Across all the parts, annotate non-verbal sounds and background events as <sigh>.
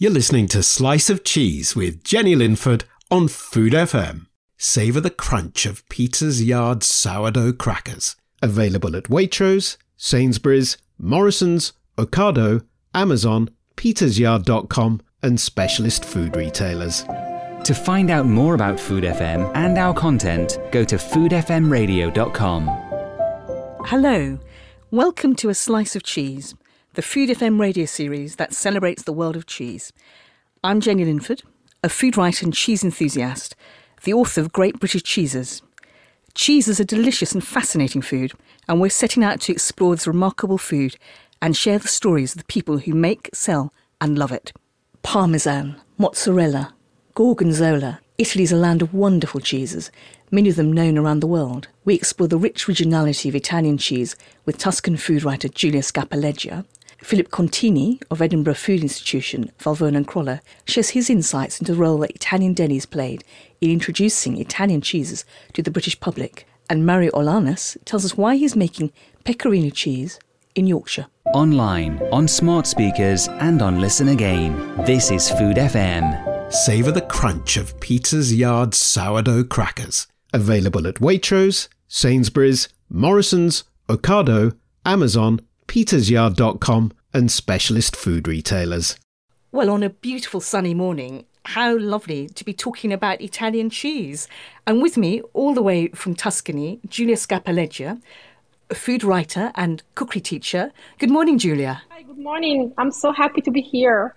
You're listening to Slice of Cheese with Jenny Linford on Food FM. Savour the crunch of Peter's Yard sourdough crackers. Available at Waitrose, Sainsbury's, Morrison's, Ocado, Amazon, petersyard.com, and specialist food retailers. To find out more about Food FM and our content, go to foodfmradio.com. Hello, welcome to A Slice of Cheese, the Food FM radio series that celebrates the world of cheese. I'm Jenny Linford, a food writer and cheese enthusiast, the author of Great British Cheeses. Cheese is a delicious and fascinating food, and we're setting out to explore this remarkable food and share the stories of the people who make, sell, and love it. Parmesan, mozzarella, gorgonzola. Italy is a land of wonderful cheeses, many of them known around the world. We explore the rich regionality of Italian cheese with Tuscan food writer Giulia Scarpeleggia. Philip Contini of Edinburgh Food Institution, Valvona and Crolla, shares his insights into the role that Italian delis played in introducing Italian cheeses to the British public. And Mario Olianas tells us why he's making pecorino cheese in Yorkshire. Online, on smart speakers, and on Listen Again. This is Food FM. Savour the crunch of Peter's Yard sourdough crackers. Available at Waitrose, Sainsbury's, Morrison's, Ocado, Amazon, petersyard.com, and specialist food retailers. Well, on a beautiful sunny morning, how lovely to be talking about Italian cheese. And with me, all the way from Tuscany, Julia Scarpeleggia, a food writer and cookery teacher. Good morning, Julia. Hi, good morning. I'm so happy to be here.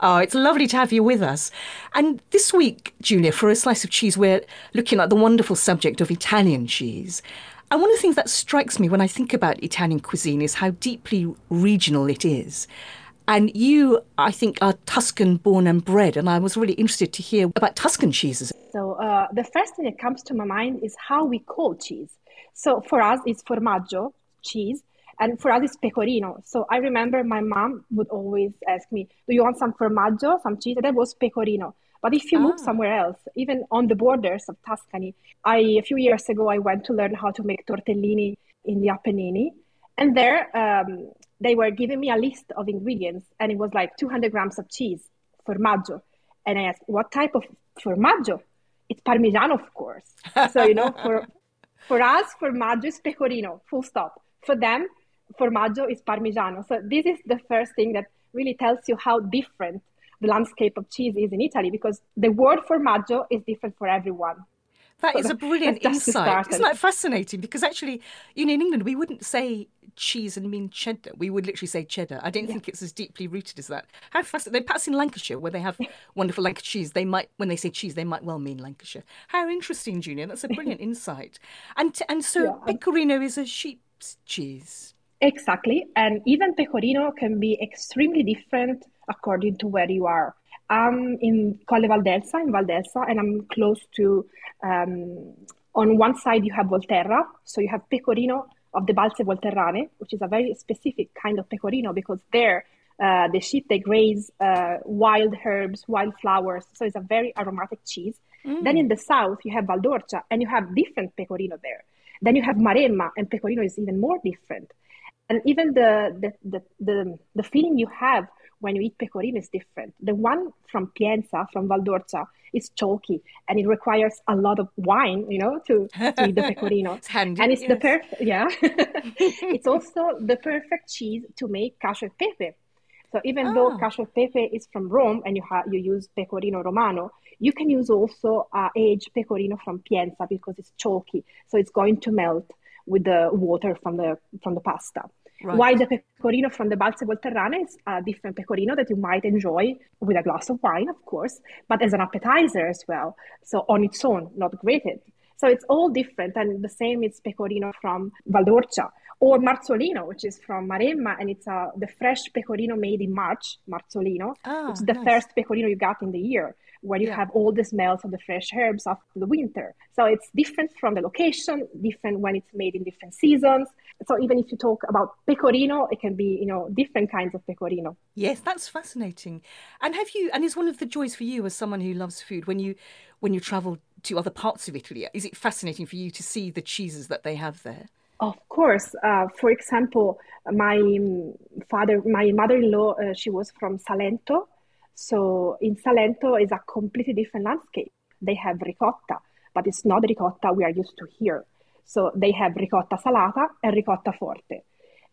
Oh, it's lovely to have you with us. And this week, Julia, for a slice of cheese, we're looking at the wonderful subject of Italian cheese. And one of the things that strikes me when I think about Italian cuisine is how deeply regional it is. And you, I think, are Tuscan born and bred, and I was really interested to hear about Tuscan cheeses. So, uh, the first thing that comes to my mind is how we call cheese. So, for us, it's formaggio, cheese, and for us, it's pecorino. So, I remember my mom would always ask me, Do you want some formaggio, some cheese? And that was pecorino. But if you ah. move somewhere else, even on the borders of Tuscany, I a few years ago I went to learn how to make tortellini in the Apennini, and there um, they were giving me a list of ingredients, and it was like 200 grams of cheese, formaggio, and I asked, "What type of formaggio?" It's Parmigiano, of course. So you know, for <laughs> for us, formaggio is pecorino, full stop. For them, formaggio is Parmigiano. So this is the first thing that really tells you how different the landscape of cheese is in Italy because the word formaggio is different for everyone. That so is a brilliant <laughs> insight. Isn't that fascinating? Because actually, you know, in England, we wouldn't say cheese and mean cheddar. We would literally say cheddar. I don't yeah. think it's as deeply rooted as that. How fascinating. Perhaps in Lancashire, where they have <laughs> wonderful Lancashire cheese, they might, when they say cheese, they might well mean Lancashire. How interesting, Julia. That's a brilliant <laughs> insight. And, and so yeah. pecorino is a sheep's cheese. Exactly. And even pecorino can be extremely different according to where you are. I'm in Colle Valdelsa, in Valdelsa, and I'm close to, um, on one side you have Volterra, so you have pecorino of the Balze Volterrane, which is a very specific kind of pecorino because there uh, the sheep they graze uh, wild herbs, wild flowers, so it's a very aromatic cheese. Mm. Then in the south you have Valdorcia, and you have different pecorino there. Then you have Maremma, and pecorino is even more different. And even the the, the, the, the feeling you have when you eat pecorino is different. The one from Pienza, from Valdorcia, is chalky and it requires a lot of wine, you know, to, to eat the pecorino. <laughs> it's handy, and it's yes. the perfect, yeah. <laughs> it's also the perfect cheese to make cacio e pepe. So even though ah. cacio pepe is from Rome and you have you use pecorino romano, you can use also uh, aged pecorino from Pienza because it's chalky, so it's going to melt with the water from the from the pasta. Right. While the pecorino from the Balze Volterrane is a different pecorino that you might enjoy with a glass of wine, of course, but as an appetizer as well. So on its own, not grated. So it's all different. And the same is pecorino from Valdorcia or Marzolino, which is from Maremma, and it's uh, the fresh pecorino made in March, Marzolino, which is the nice. first pecorino you got in the year where you yeah. have all the smells of the fresh herbs after the winter. So it's different from the location, different when it's made in different seasons. So even if you talk about pecorino, it can be, you know, different kinds of pecorino. Yes, that's fascinating. And have you and is one of the joys for you as someone who loves food when you when you travel to other parts of Italy, is it fascinating for you to see the cheeses that they have there? Of course. Uh, for example, my father, my mother-in-law, uh, she was from Salento, so in Salento is a completely different landscape. They have ricotta, but it's not the ricotta we are used to here. So they have ricotta salata and ricotta forte.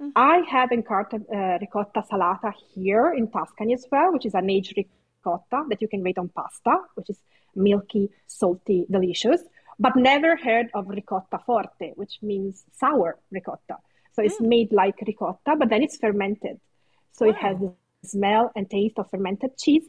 Mm-hmm. I have encountered uh, ricotta salata here in Tuscany as well, which is an aged ricotta that you can rate on pasta, which is milky, salty, delicious, but never heard of ricotta forte, which means sour ricotta. So it's mm. made like ricotta, but then it's fermented. So wow. it has smell and taste of fermented cheese.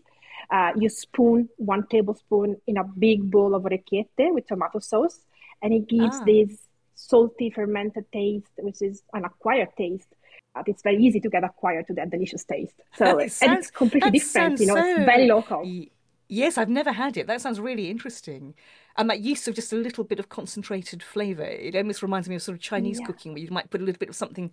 Uh, you spoon one tablespoon in a big bowl of orecchiette with tomato sauce, and it gives ah. this salty fermented taste, which is an acquired taste. But it's very easy to get acquired to that delicious taste. So it sounds, and it's completely different. You know, so... it's very local. Yes, I've never had it. That sounds really interesting. And that use of just a little bit of concentrated flavour, it almost reminds me of sort of Chinese yeah. cooking where you might put a little bit of something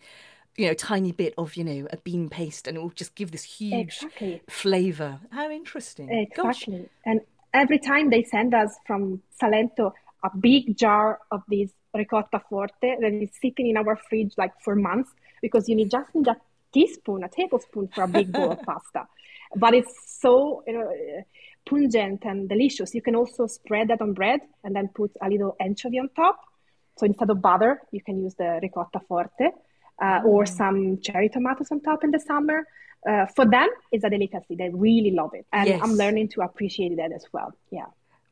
you know, tiny bit of, you know, a bean paste and it will just give this huge exactly. flavour. How interesting. Exactly. Gosh. And every time they send us from Salento a big jar of this ricotta forte that is sitting in our fridge like for months because you need just need a teaspoon, a tablespoon for a big bowl of <laughs> pasta. But it's so, you know, pungent and delicious. You can also spread that on bread and then put a little anchovy on top. So instead of butter, you can use the ricotta forte uh, or some cherry tomatoes on top in the summer. Uh, for them, it's a delicacy. They really love it. And yes. I'm learning to appreciate that as well. Yeah.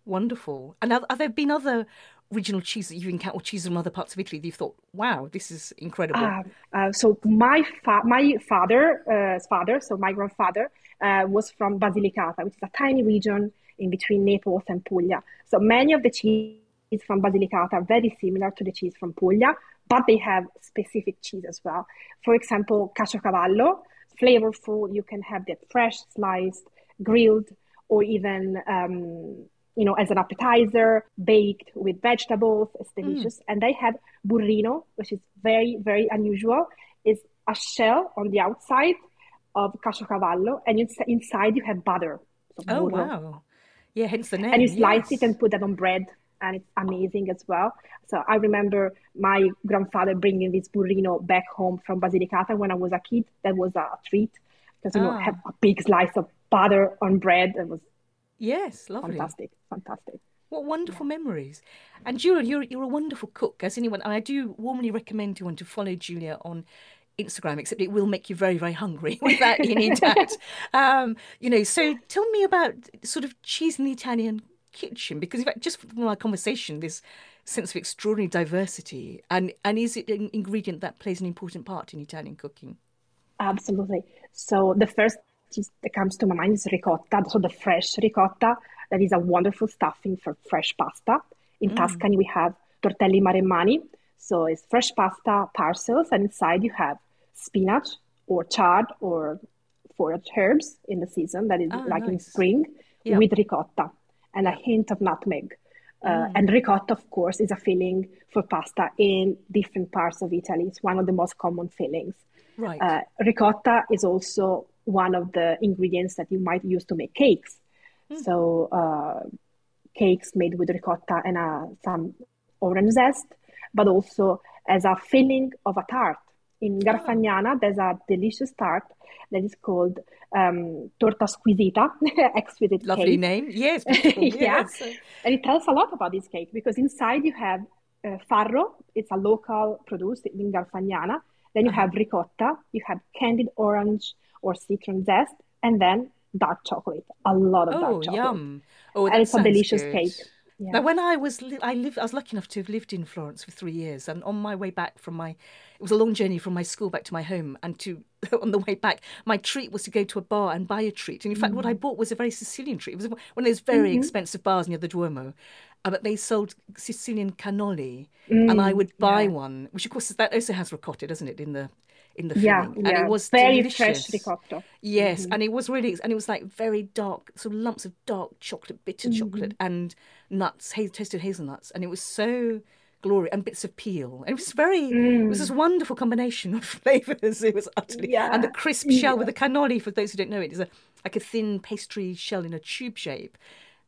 Wonderful. And have, have there been other regional cheese that you've encountered, or cheese from other parts of Italy that you've thought, wow, this is incredible? Uh, uh, so my fa- my father, uh, father, so my grandfather, uh, was from Basilicata, which is a tiny region in between Naples and Puglia. So many of the cheese from Basilicata are very similar to the cheese from Puglia, but they have specific cheese as well. For example, caciocavallo, flavorful. You can have that fresh, sliced, grilled, or even um, you know as an appetizer, baked with vegetables. It's mm. delicious. Mm. And they have burrino, which is very very unusual. Is a shell on the outside of caciocavallo, and inside you have butter. So oh burro. wow! Yeah, hence the name. And you slice yes. it and put that on bread and it's amazing as well. So I remember my grandfather bringing this burrino back home from Basilicata when I was a kid. That was a treat because you know have a big slice of butter on bread. It was yes, lovely, fantastic, fantastic. What wonderful yeah. memories! And Julia, you're you're a wonderful cook, as anyone. And I do warmly recommend you want to follow Julia on Instagram, except it will make you very, very hungry <laughs> with that. you need that. <laughs> Um, you know, so tell me about sort of cheese in the Italian kitchen? Because in fact, just from our conversation, this sense of extraordinary diversity, and and is it an ingredient that plays an important part in Italian cooking? Absolutely. So the first that comes to my mind is ricotta. So the fresh ricotta, that is a wonderful stuffing for fresh pasta. In mm. Tuscany, we have tortelli maremmani. So it's fresh pasta parcels, and inside you have spinach or chard or forage herbs in the season that is oh, like nice. in spring yep. with ricotta and a hint of nutmeg. Uh, mm. And ricotta, of course, is a filling for pasta in different parts of Italy. It's one of the most common fillings. Right. Uh, ricotta is also one of the ingredients that you might use to make cakes. Mm. So, uh, cakes made with ricotta and uh, some orange zest, but also as a filling of a tart. In. Garfagnana, there's a delicious tart that is called um, torta squisita, <laughs> exquisite Lovely cake. name, yes. <laughs> yeah, and it tells a lot about this cake because inside you have uh, farro, it's a local produce in Garfagnana. Then you uh-huh. have ricotta, you have candied orange or citron zest, and then dark chocolate, a lot of oh, dark chocolate. yum! Oh, and it's a delicious good. cake. Yeah. Now, when I was, li- I lived, I was lucky enough to have lived in Florence for three years, and on my way back from my, it was a long journey from my school back to my home, and to <laughs> on the way back, my treat was to go to a bar and buy a treat. And in fact, what Mm. I bought was a very Sicilian treat. It was one of those very expensive bars near the Duomo, uh, but they sold Sicilian cannoli, and I would buy one, which of course that also has ricotta, doesn't it, in the in the yeah, yeah. and it was very delicious. Yes, mm-hmm. and it was really, and it was like very dark, sort of lumps of dark chocolate, bitter mm-hmm. chocolate, and nuts, ha- toasted hazelnuts, and it was so glorious, and bits of peel, and it was very, it was mm. this wonderful combination of <laughs> flavors. It was utterly, yeah. and the crisp shell with the cannoli. For those who don't know it, is a like a thin pastry shell in a tube shape.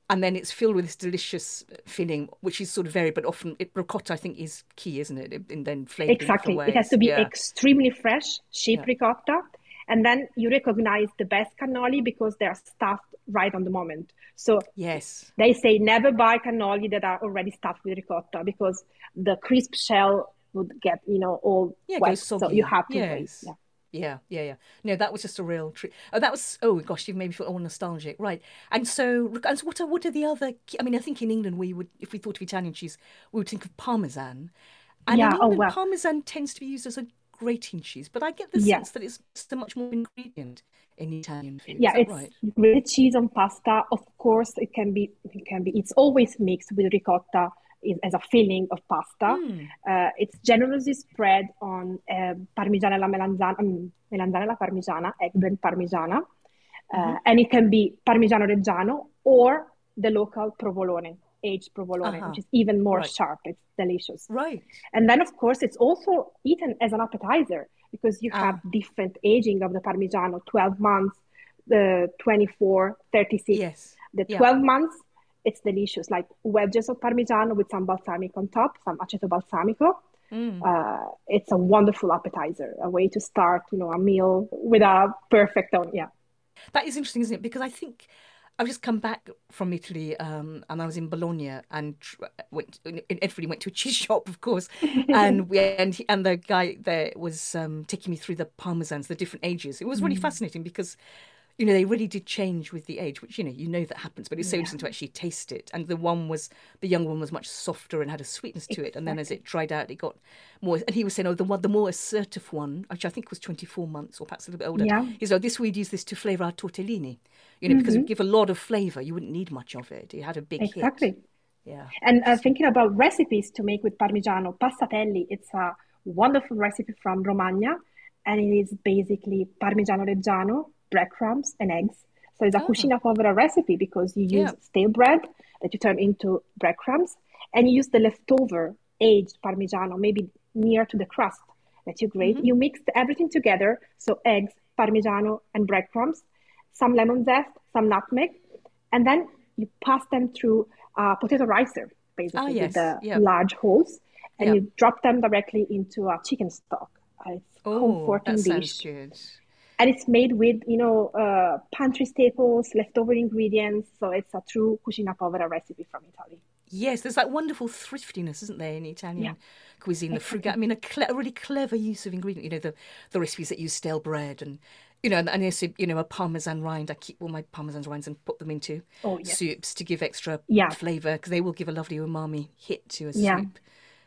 And then it's filled with this delicious filling, which is sort of varied, but often it, ricotta, I think, is key, isn't it? And then flavored Exactly. It has to be. Yeah. extremely fresh, cheap ricotta. And then you recognize the best cannoli because they're stuffed right on the moment. So Yes. they say never buy cannoli that are already stuffed with ricotta because the crisp shell would get, you know, all Yeah, wet. So you have to wait. Yeah. Yeah, yeah, yeah. No, that was just a real treat. Oh, that was. Oh gosh, you've made me feel all nostalgic. Right. And so, and so what are what are the other? I mean, I think in England we would, if we thought of Italian cheese, we would think of Parmesan. And Yeah, in oh, England, well. Parmesan tends to be used as a grating cheese, but I get the Yeah. sense that it's a much more ingredient in Italian food. Yeah, it's right? grilled cheese on pasta. Of course, it can be. It can be. It's always mixed with ricotta is- as a filling of pasta. Hmm. Uh, it's generously spread on uh, parmigiana alla melanzana, um, melanzana alla parmigiana, eggplant parmigiana, uh, Mm-hmm. and it can be parmigiano reggiano or the local provolone, aged provolone, Uh-huh. which is even more Right. sharp. It's delicious. Right. And then, of course, it's also eaten as an appetizer because you have Ah. different aging of the Parmigiano 12 months, the 24, 36. Yes. The Yeah. 12 months, it's delicious, like wedges of Parmesan with some balsamic on top, some aceto balsamico. Mm. Uh, it's a wonderful appetizer, a way to start, you know, a meal with a perfect, on, yeah. That is interesting, isn't it? Because I think I've just come back from Italy, um, and I was in Bologna, and tr- went. and Everybody went to a cheese <laughs> shop, of course, and we and he, and the guy there was um, taking me through the parmesans, the different ages. It was really fascinating because. You know, they really did change with the age, which you know, you know that happens, but it's so interesting to actually taste it. And the one was, the young one was much softer and had a sweetness to it. And then as it dried out, it got more. And he was saying, oh, the one, the more assertive one, which I think was 24 months or perhaps a little bit older. Yeah. He said, oh, this we'd use this to flavour our tortellini. You know, because it would give a lot of flavour. You wouldn't need much of it. It had a big hit. Exactly. hit. Yeah. And uh, thinking about recipes to make with Parmigiano, passatelli, it's a wonderful recipe from Romagna, and it is basically Parmigiano Reggiano, breadcrumbs, and eggs. So it's a cucina povera recipe because you use Yeah. stale bread that you turn into breadcrumbs, and you use the leftover aged Parmigiano, maybe near to the crust that you grate. You mix everything together, so eggs, Parmigiano, and breadcrumbs, some lemon zest, some nutmeg, and then you pass them through a potato ricer, basically, Ah, yes, with the large holes, and you drop them directly into a chicken stock. Uh, It's a Oh, comforting that dish, sounds good. And it's made with you know uh, pantry staples, leftover ingredients. So it's a true cucina povera recipe from Italy. Yes, there's that wonderful thriftiness, isn't there, in Italian cuisine? The frugal, I mean, a, cle- a really clever use of ingredient. You know, the the recipes that use stale bread and you know, and, and also, you know, a parmesan rind. I keep all my parmesan rinds and put them into Oh, yes. soups to give extra Yeah. flavour because they will give a lovely umami hit to a Yeah. soup.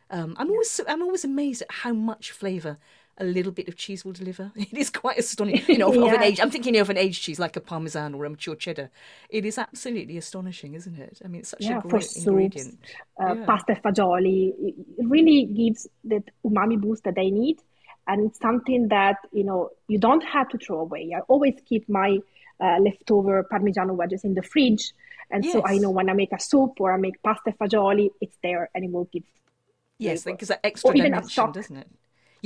Um, I'm always so- I'm always amazed at how much flavour a little bit of cheese will deliver. <laughs> It is quite astonishing. You know, <laughs> of, of an age. I'm thinking of an aged cheese like a parmesan or a mature cheddar. It is absolutely astonishing, isn't it? I mean, it's such yeah, a great soups, ingredient. uh, Yeah. pasta fagioli. It really gives that umami boost that they need, and it's something that you know you don't have to throw away. I always keep my uh, leftover Parmigiano wedges in the fridge, and so I know when I make a soup or I make pasta fagioli, it's there and it will give. Yes, because that extra dimension, doesn't it?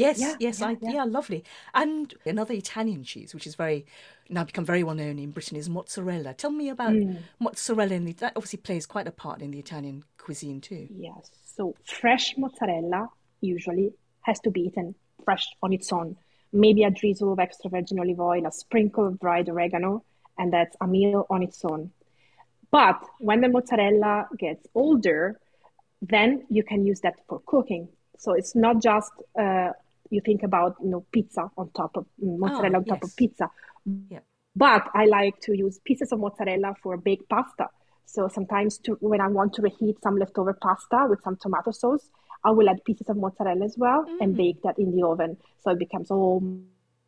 Yes, Yeah, yes, yeah, I, yeah. yeah. lovely. And another Italian cheese, which is very now become very well known in Britain, is mozzarella. Tell me about Mm. mozzarella. In the, that obviously plays quite a part in the Italian cuisine too. Yes. So fresh mozzarella usually has to be eaten fresh on its own. Maybe a drizzle of extra virgin olive oil, a sprinkle of dried oregano, and that's a meal on its own. But when the mozzarella gets older, then you can use that for cooking. So it's not just uh, you think about you know pizza on top of mozzarella Ah, on top yes. of pizza, Yeah. But I like to use pieces of mozzarella for baked pasta. So sometimes to, when I want to reheat some leftover pasta with some tomato sauce, I will add pieces of mozzarella as well mm. and bake that in the oven. So it becomes all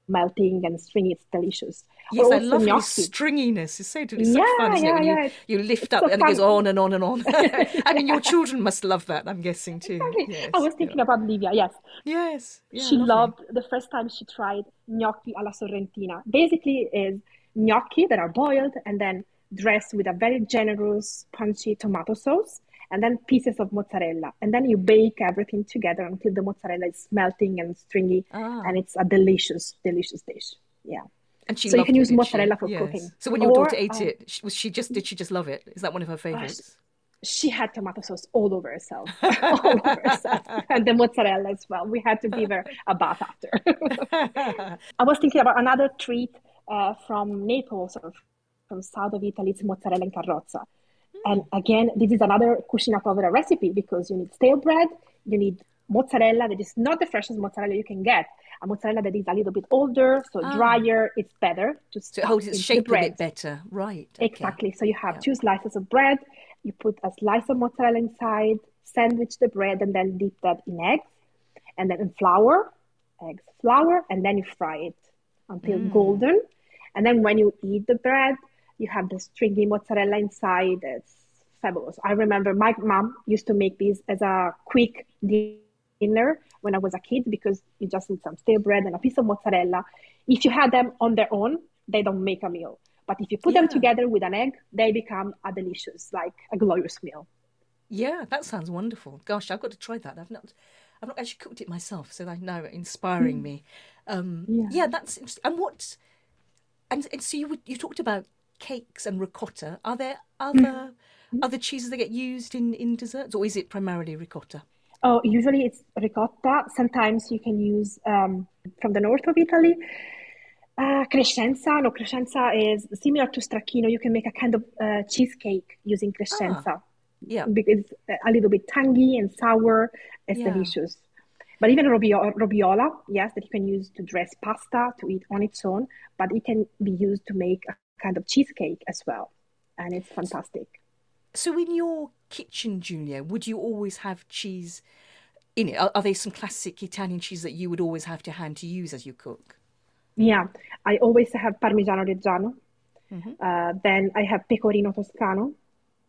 melting and stringy. It's delicious. Yes, I love the stringiness. It's so delicious. Yeah, so fun, yeah, it? yeah. You, you lift it's up so and fun. it goes on and on and on. <laughs> <laughs> I mean, your children must love that, I'm guessing too. Exactly. Yes, I was thinking yeah. about Livia, yes. Yes. Yeah, she loved the first time she tried gnocchi alla sorrentina. Basically is gnocchi that are boiled and then dressed with a very generous, punchy tomato sauce and then pieces of mozzarella. And then you bake everything together until the mozzarella is melting and stringy. Ah. And it's a delicious, delicious dish. Yeah. And she so you can it, use mozzarella she? for yes. cooking. So when your or, daughter ate um, it, was she just did she just love it? Is that one of her favorites? she had tomato sauce all over herself, <laughs> <laughs> all over herself, and the mozzarella as well. We had to give her a bath after. <laughs> I was thinking about another treat uh, from Naples, or from south of Italy. It's mozzarella in carrozza. And again, this is another cucina povera recipe because you need stale bread, you need mozzarella that is not the freshest mozzarella you can get. A mozzarella that is a little bit older, so ah. drier, it's better to so it holds its shape a bit better, right? Okay. Exactly. So you have yeah. two slices of bread, you put a slice of mozzarella inside, sandwich the bread, and then dip that in eggs, and then in flour, eggs, flour, and then you fry it until mm. golden. And then when you eat the bread, you have the stringy mozzarella inside. It's fabulous. I remember my mom used to make these as a quick dinner when I was a kid because you just need some stale bread and a piece of mozzarella. If you had them on their own, they don't make a meal. But if you put yeah. them together with an egg, they become a delicious, like a glorious meal. Yeah, that sounds wonderful. Gosh, I've got to try that. I've not, I've not actually cooked it myself, so I know inspiring mm. me. Um, yeah. yeah. that's interesting. And what, and, and so you you talked about cakes and ricotta. Are there other mm. other cheeses that get used in, in desserts, or is it primarily ricotta? Oh, usually it's ricotta. Sometimes you can use um, from the north of Italy. Uh, crescenza. No, crescenza is similar to stracchino. You can make a kind of uh, cheesecake using crescenza. Ah, yeah. Because a little bit tangy and sour. It's yeah. delicious. But even robio- robiola, yes, that you can use to dress pasta to eat on its own, but it can be used to make a kind of cheesecake as well. And it's fantastic. So, in your kitchen, Julia, would you always have cheese in it? Are, are there some classic Italian cheese that you would always have to hand to use as you cook? Yeah, I always have Parmigiano Reggiano. Mm-hmm. Uh, then I have Pecorino Toscano,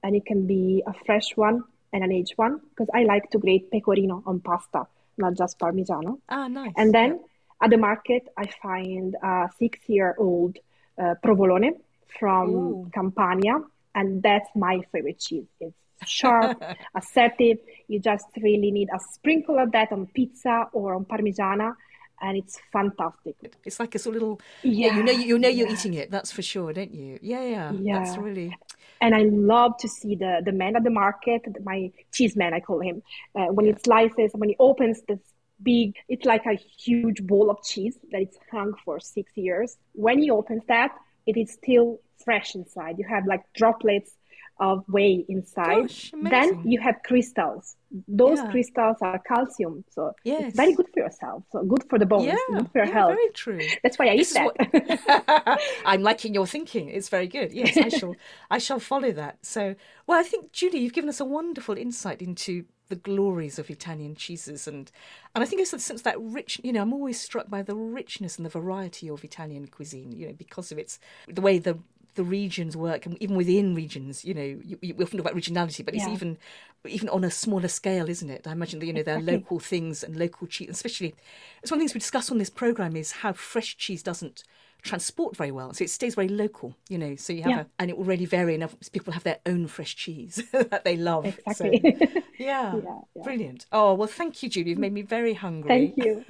and it can be a fresh one and an aged one because I like to grate Pecorino on pasta, not just Parmigiano. Ah, nice. And then at the market, I find a six year old uh, provolone from Ooh. Campania, and that's my favorite cheese. It's sharp, <laughs> assertive. You just really need a sprinkle of that on pizza or on Parmigiana, and it's fantastic. It's like it's a sort of little yeah, yeah you know you know you're yeah. eating it. That's for sure, don't you? Yeah, yeah. yeah. That's really. And I love to see the the man at the market, my cheese man, I call him, uh, when yeah. he slices, when he opens this big, it's like a huge bowl of cheese that it's hung for six years. When you open that, it is still fresh inside. You have like droplets of whey inside. Gosh, then you have crystals. Those yeah. crystals are calcium, so yes. it's very good for yourself. So good for the bones, yeah, good for your yeah, health. Very true. That's why I this eat that. What... <laughs> I'm liking your thinking. It's very good. Yes, I shall. I shall follow that. So, well, I think Julie, you've given us a wonderful insight into the glories of Italian cheeses, and and I think it's since that rich. You know, I'm always struck by the richness and the variety of Italian cuisine. You know, because of its the way the the regions work, and even within regions, you know, you, you, we often talk about regionality, but it's even even on a smaller scale, isn't it? I imagine that you know there are local things and local cheese, especially. It's one of the things we discuss on this program is how fresh cheese doesn't transport very well. So it stays very local, you know. So you have, yeah. a, and it will really vary enough. People have their own fresh cheese <laughs> that they love. Exactly. So, <laughs> yeah. <laughs> yeah, yeah, brilliant. Oh well, thank you, Julie. You've made me very hungry. Thank you.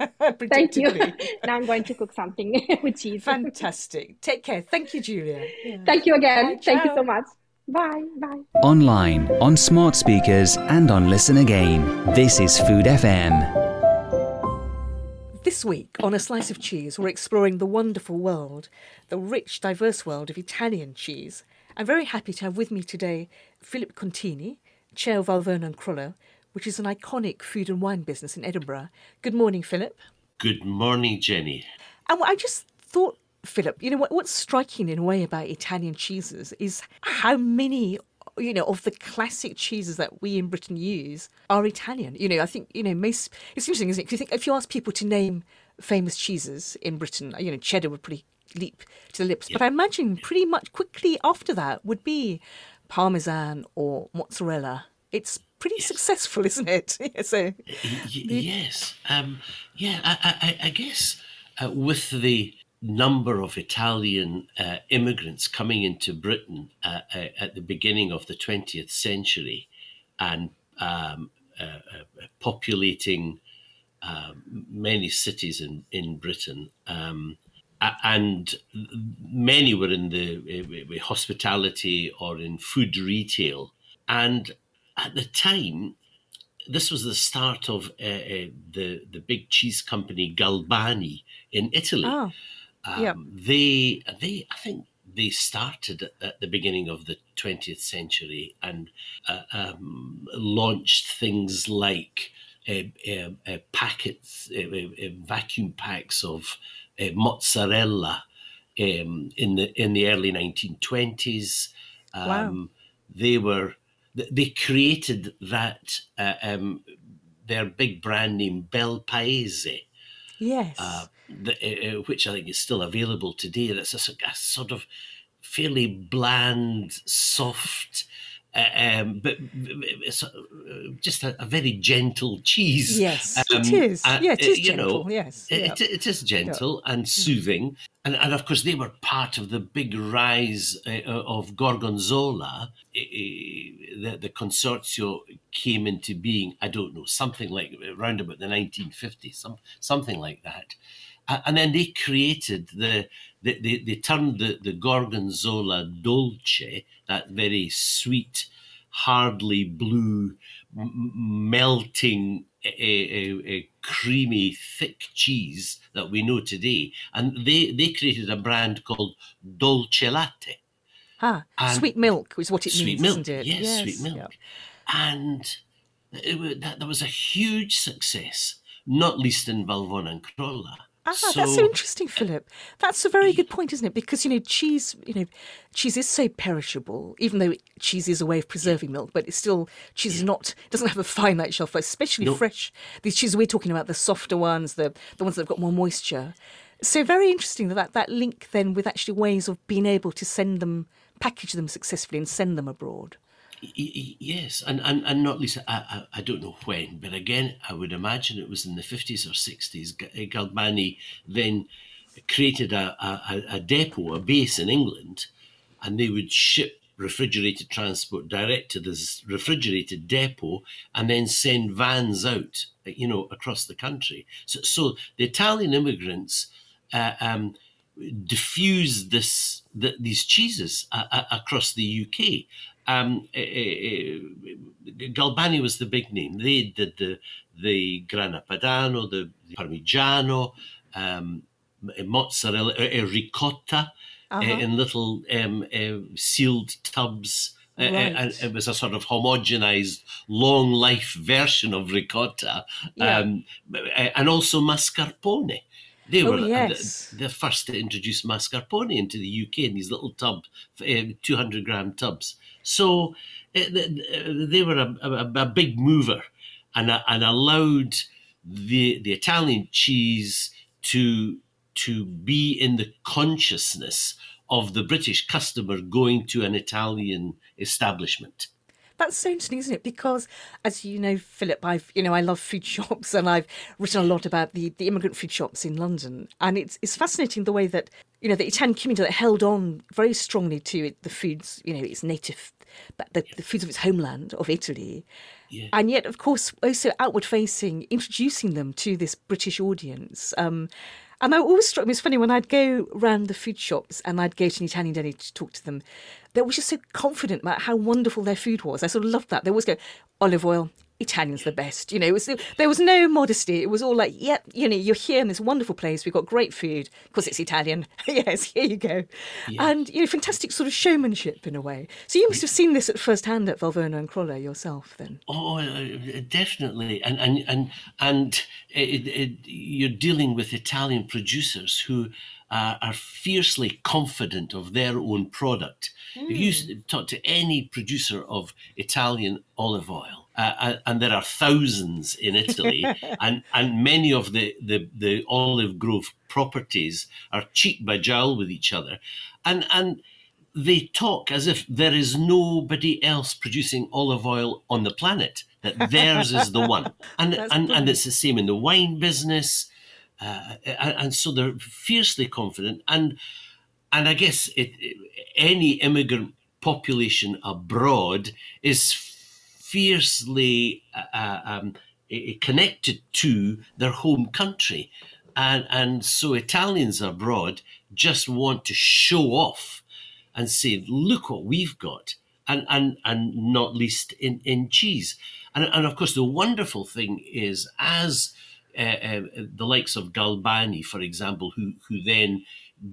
thank you. now I'm going to cook something with cheese. Fantastic. Take care. Thank you, Julia. Thank you again. Bye, thank you so much. Bye. Bye. Online, on smart speakers, and on Listen Again. This is Food FM. This week on A Slice of Cheese, we're exploring the wonderful world, the rich, diverse world of Italian cheese. I'm very happy to have with me today Philip Contini, chair of Valvona and Crolla, which is an iconic food and wine business in Edinburgh. Good morning, Philip. Good morning, Jenny. And I just thought Philip, you know what, what's striking in a way about Italian cheeses is how many you know of the classic cheeses that we in Britain use are Italian. You know, I think you know most. It's interesting, isn't it? If you think if you ask people to name famous cheeses in Britain, you know, cheddar would pretty leap to the lips. But I imagine pretty much quickly after that would be parmesan or mozzarella. It's pretty yes. successful, <laughs> isn't it? <laughs> so, y- yes, um, yeah, I, I, I guess uh, with the number of Italian uh, immigrants coming into Britain uh, uh at the beginning of the 20th century and um, uh, uh, populating um, many cities in, in Britain. Um, and many were in the hospitality or in food retail. And at the time, this was the start of uh, uh, the the big cheese company Galbani in Italy. Oh, um, yeah. They they I think they started at the beginning of the 20th century and uh, um, launched things like uh, uh, packets, vacuum packs of mozzarella um, in the in the early 1920s. Um, wow. They were they created that uh, um, their big brand name Bel Paese. Yes. Uh, the, uh, uh, which I think is still available today. That's a, a sort of fairly bland, soft, uh, um, but it's uh, just a, a, very gentle cheese. Yes, um, it is. Uh, yeah, it is you gentle. Know, yes, it, it is gentle yeah. and soothing, and, and of course they were part of the big rise uh, of Gorgonzola. the, the consortio came into being. I don't know something like around about the 1950s, some something like that and then they created the they, they, they turned the, the gorgonzola dolce that very sweet hardly blue m- melting a, a, a, creamy thick cheese that we know today. And they they created a brand called dolce latte. Ah sweet milk is what it sweet means milk, isn't it? Yes, yes sweet milk. yep. and it, that, that was a huge success not least in Valvona and Crolla Ah, so, that's so interesting, Philip. That's a very good point, isn't it? Because you know, cheese, you know, cheese is so perishable. Even though cheese is a way of preserving milk, but it's still cheese is not doesn't have a finite shelf life, especially fresh. These cheeses we're talking about, the softer ones, the the ones that've got more moisture. So very interesting that that link then with actually ways of being able to send them, package them successfully, and send them abroad. Yes, and, and, and not least, I, I, I, don't know when, but again, I would imagine it was in the 50s or 60s. Eh, Galbani then created a, a, a depot, a base in England, and they would ship refrigerated transport direct to this refrigerated depot and then send vans out, you know, across the country. So, so the Italian immigrants uh, um, diffused this the, these cheeses uh, uh, across the UK. Um, uh, uh, Galbani was the big name. They did the the Grana Padano, the Parmigiano, um, mozzarella, uh, ricotta uh-huh. in little um, sealed tubs. Right. and it was a sort of homogenized long life version of ricotta yeah. um, and also mascarpone they oh, were yes. the, the, first to introduce mascarpone into the UK in these little tubs, uh, 200 gram tubs. So uh, they were a, a, a big mover and, and allowed the, the Italian cheese to, to be in the consciousness of the British customer going to an Italian establishment. That's so interesting, isn't it? Because, as you know, Philip, I've you know I love food <laughs> shops, and I've written a lot about the, the immigrant food shops in London, and it's it's fascinating the way that you know the Italian community that held on very strongly to it, the foods, you know, its native, the, the foods of its homeland of Italy, yeah. and yet, of course, also outward facing, introducing them to this British audience. Um, and I always struck me as funny when I'd go around the food shops and I'd go to an Italian deli to talk to them. They were just so confident about how wonderful their food was. I sort of loved that. They always go, olive oil, Italian's the best. You know, was, there was no modesty. It was all like, yeah, you know, you're here in this wonderful place. We've got great food because it's Italian. <laughs> yes, here you go. Yeah. And, you know, fantastic sort of showmanship in a way. So you must have seen this at first hand at Valvona and Crolla yourself then. Oh, uh, definitely. And, and, and, and it, it, you're dealing with Italian producers who uh, are fiercely confident of their own product. Mm. If you talk to any producer of Italian olive oil, uh, and there are thousands in Italy, <laughs> and, and many of the, the, the olive grove properties are cheek by jowl with each other. And, and they talk as if there is nobody else producing olive oil on the planet, that theirs is the one. <laughs> And, and, and it's the same in the wine business. Uh, and, and, so they're fiercely confident. And, and I guess it, any immigrant population abroad is fiercely uh, uh um, connected to their home country. And, and so Italians abroad just want to show off and say, look what we've got. And, and, and not least in, in cheese. And, and of course, the wonderful thing is, as uh, uh, the likes of Galbani, for example, who, who then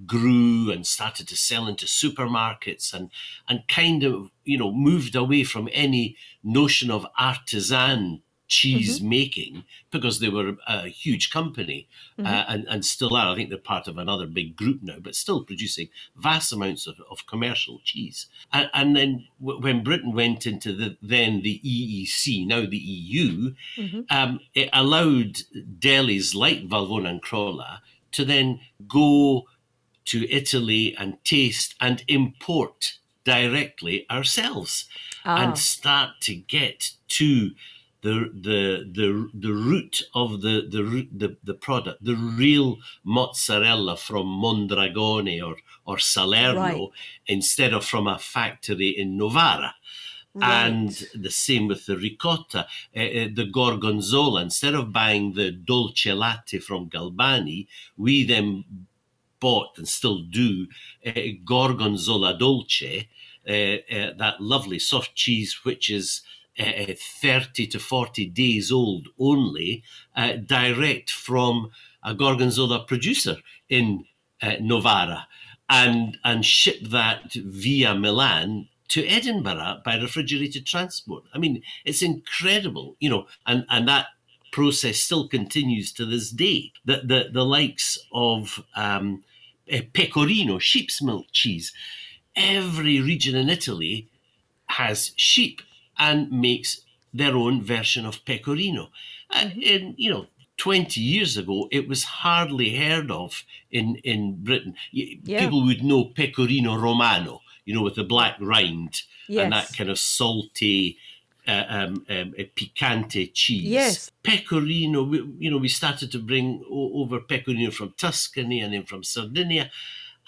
grew and started to sell into supermarkets and and kind of you know moved away from any notion of artisan cheese mm-hmm. making because they were a huge company mm-hmm. uh, and, and still are. I think they're part of another big group now, but still producing vast amounts of, of commercial cheese. And, and then w- when Britain went into the then the EEC, now the EU, mm-hmm. um, it allowed delis like Valvona and Crolla to then go to Italy and taste and import directly ourselves and ah. start to get to the the the the root of the the the, the product, the real mozzarella from Mondragone or or Salerno, right. instead of from a factory in Novara. Right. And the same with the ricotta, uh, uh, the gorgonzola. Instead of buying the dolce latte from Galbani, we then bought and still do uh, gorgonzola dolce, eh, eh, that lovely soft cheese, which is uh, 30 to 40 days old only, direct from a Gorgonzola producer in Novara and, and ship that via Milan to Edinburgh by refrigerated transport. I mean, it's incredible, you know, and, and that process still continues to this day. The, the, the likes of um, pecorino, sheep's milk cheese, every region in Italy has sheep and makes their own version of pecorino. And, mm-hmm. and, you know, 20 years ago, it was hardly heard of in, in Britain. Yeah. People would know pecorino romano, you know, with the black rind yes. and that kind of salty, uh, um, um, a picante cheese. Yes. Pecorino, we, you know, we started to bring over pecorino from Tuscany and then from Sardinia.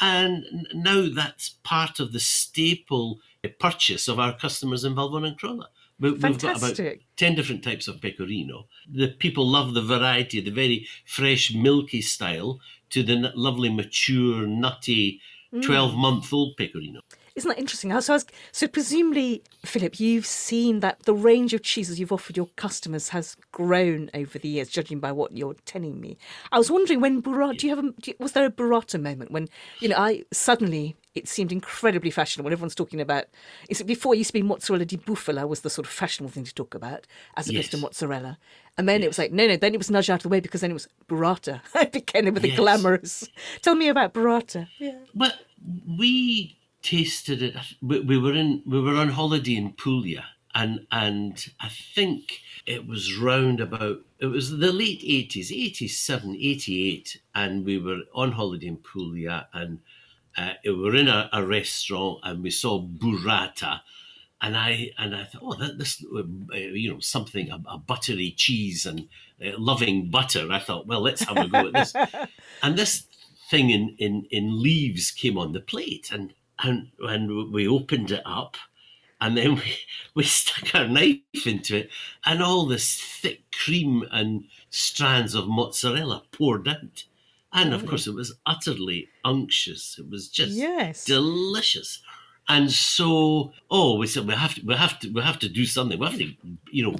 And now that's part of the staple purchase of our customers in Valvona and Crolla. We've got about 10 different types of pecorino. The people love the variety, the very fresh, milky style, to the lovely, mature, nutty, 12 month old pecorino. Isn't that interesting? So, was, so presumably, Philip, you've seen that the range of cheeses you've offered your customers has grown over the years, judging by what you're telling me. I was wondering when burrata. Do you have a? You, was there a burrata moment when you know I suddenly it seemed incredibly fashionable. Everyone's talking about. Is it before it used to be mozzarella di bufala was the sort of fashionable thing to talk about as opposed yes. to mozzarella, and then yes. it was like no, no. Then it was nudged out of the way because then it was burrata. <laughs> it became with yes. the glamorous. Tell me about burrata. Yeah. Well, we tasted it. We, were in we were on holiday in Puglia, and and I think it was round about it was the late 80s 87 88 and we were on holiday in Puglia and uh, we were in a, a, restaurant and we saw burrata and I and I thought oh that, this uh, you know something a, a buttery cheese and uh, loving butter I thought well let's have a go at this <laughs> and this thing in, in in leaves came on the plate and and when we opened it up and then <laughs> we, we stuck our knife into it and all this thick cream and strands of mozzarella poured out. And of course it was utterly unctuous. It was just yes. delicious. And so oh we said we have to we have to we have to do something. We have to you know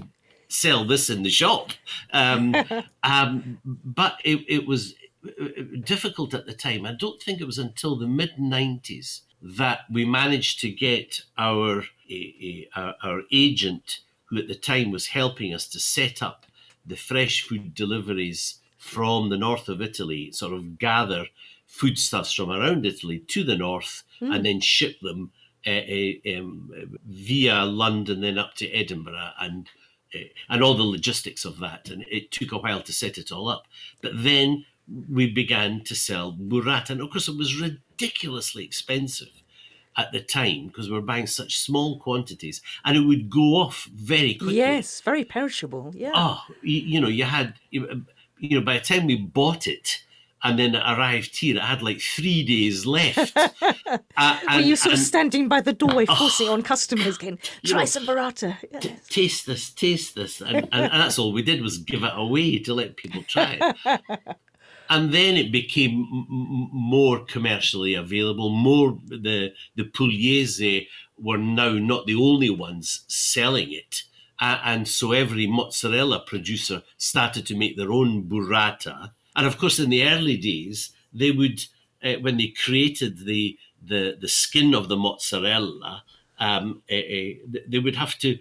sell this in the shop. Um, <laughs> um, but it, it was uh, difficult at the time. I don't think it was until the mid 90s that we managed to get our, our, our agent, who at the time was helping us to set up the fresh food deliveries from the north of Italy, sort of gather foodstuffs from around Italy to the north Hmm. and then ship them uh, uh, um, via London, then up to Edinburgh, and uh, and all the logistics of that. And it took a while to set it all up. But then we began to sell burrata, and of course, it was ridiculously expensive at the time because we were buying such small quantities, and it would go off very quickly. Yes, very perishable. Yeah. Oh, you, you know, you had, you you know, by the time we bought it and then it arrived here, it had like three days left. <laughs> uh, Were you sort of standing by the doorway, forcing on customers, <laughs> You "Try know, some burrata"? t- taste this, taste this, and, and, and that's all we did was give it away to let people try it. <laughs> and then it became m- more commercially available. More the the Pugliese were now not the only ones selling it, uh, and so every mozzarella producer started to make their own burrata. And of course, in the early days, they would uh, when they created the the the skin of the mozzarella, um, eh, they would have to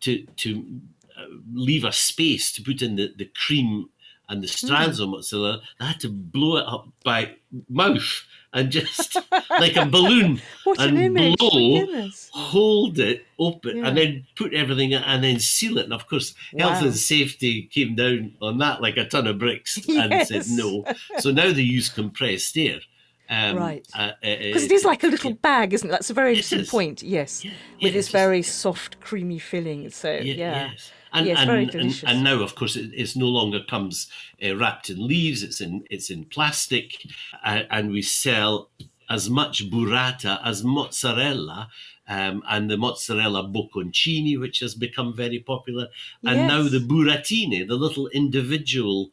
to to uh, leave a space to put in the, the cream and the strands of mozzarella. They had to blow it up by mouth and just like a balloon <laughs> What an and image! Blow, hold it open, Yeah. and then put everything in and then seal it. And of course, health and safety came down on that like a ton of bricks <laughs> and said no. So now they use compressed air. Um, Right. uh, uh, Because it is like a little bag, isn't it? That's a very interesting is. point. Yes, Yeah, with yeah, this very soft, creamy filling. So Ye- yeah, Yes. And, Yes, and, and, and now, of course, it it's no longer comes uh, wrapped in leaves. It's in it's in plastic, uh, and we sell as much burrata as mozzarella, um, and the mozzarella bocconcini, which has become very popular, and now the burratine, the little individual.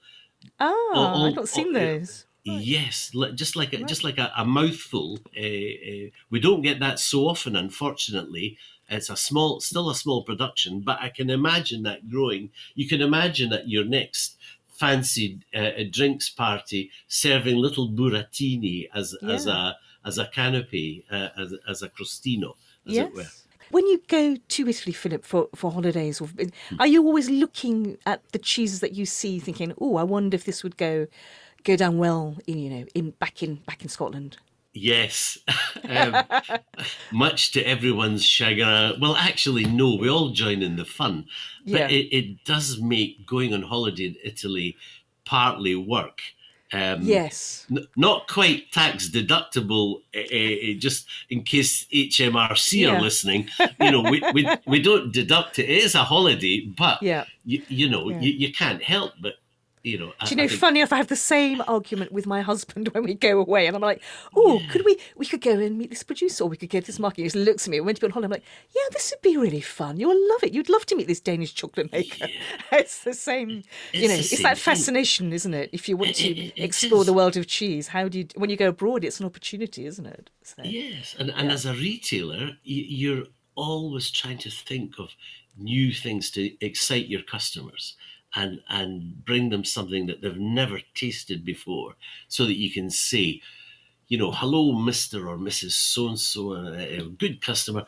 Ah, all- I've not seen all- those. Yes, just like a, just like a, a mouthful. Uh, uh, we don't get that so often, unfortunately. It's a small, still a small production, but I can imagine that growing. You can imagine at your next fancy uh, drinks party serving little burratini as as a as a canopy, uh, as as a crostino, as it were. When you go to Italy, Philip, for, for holidays, or are you always looking at the cheeses that you see, thinking, "Oh, I wonder if this would go go down well in you know in back in back in Scotland"? Yes, <laughs> <laughs> um, much to everyone's chagrin. Well, actually, no. We all join in the fun, but Yeah. it, it does make going on holiday in Italy partly work. Um, Yes. n- not quite tax deductible, uh, just in case HMRC Yeah. are listening. You know, we, we, we don't deduct it. It is a holiday, but <laughs> Yeah. you, you know, Yeah. you, you can't help but, you know. I- Do you know, think- funny enough, I have the same argument with my husband <laughs> when we go away, and I'm like, "Oh, could we? We could go and meet this producer, or we could go to this market." He just looks at me. We went to be on holiday. I'm like, "Yeah, this would be really fun. You'll love it. You'd love to meet this Danish chocolate maker." <laughs> it's the same, you know. It's that thing. fascination, isn't it? If you want to it- it explore is. the world of cheese, how do you? When you go abroad, it's an opportunity, isn't it? So, Yes, and, and as a retailer, you're always trying to think of new things to excite your customers and and bring them something that they've never tasted before, so that you can say, you know, hello, Mister or Mrs. So and So, a good customer.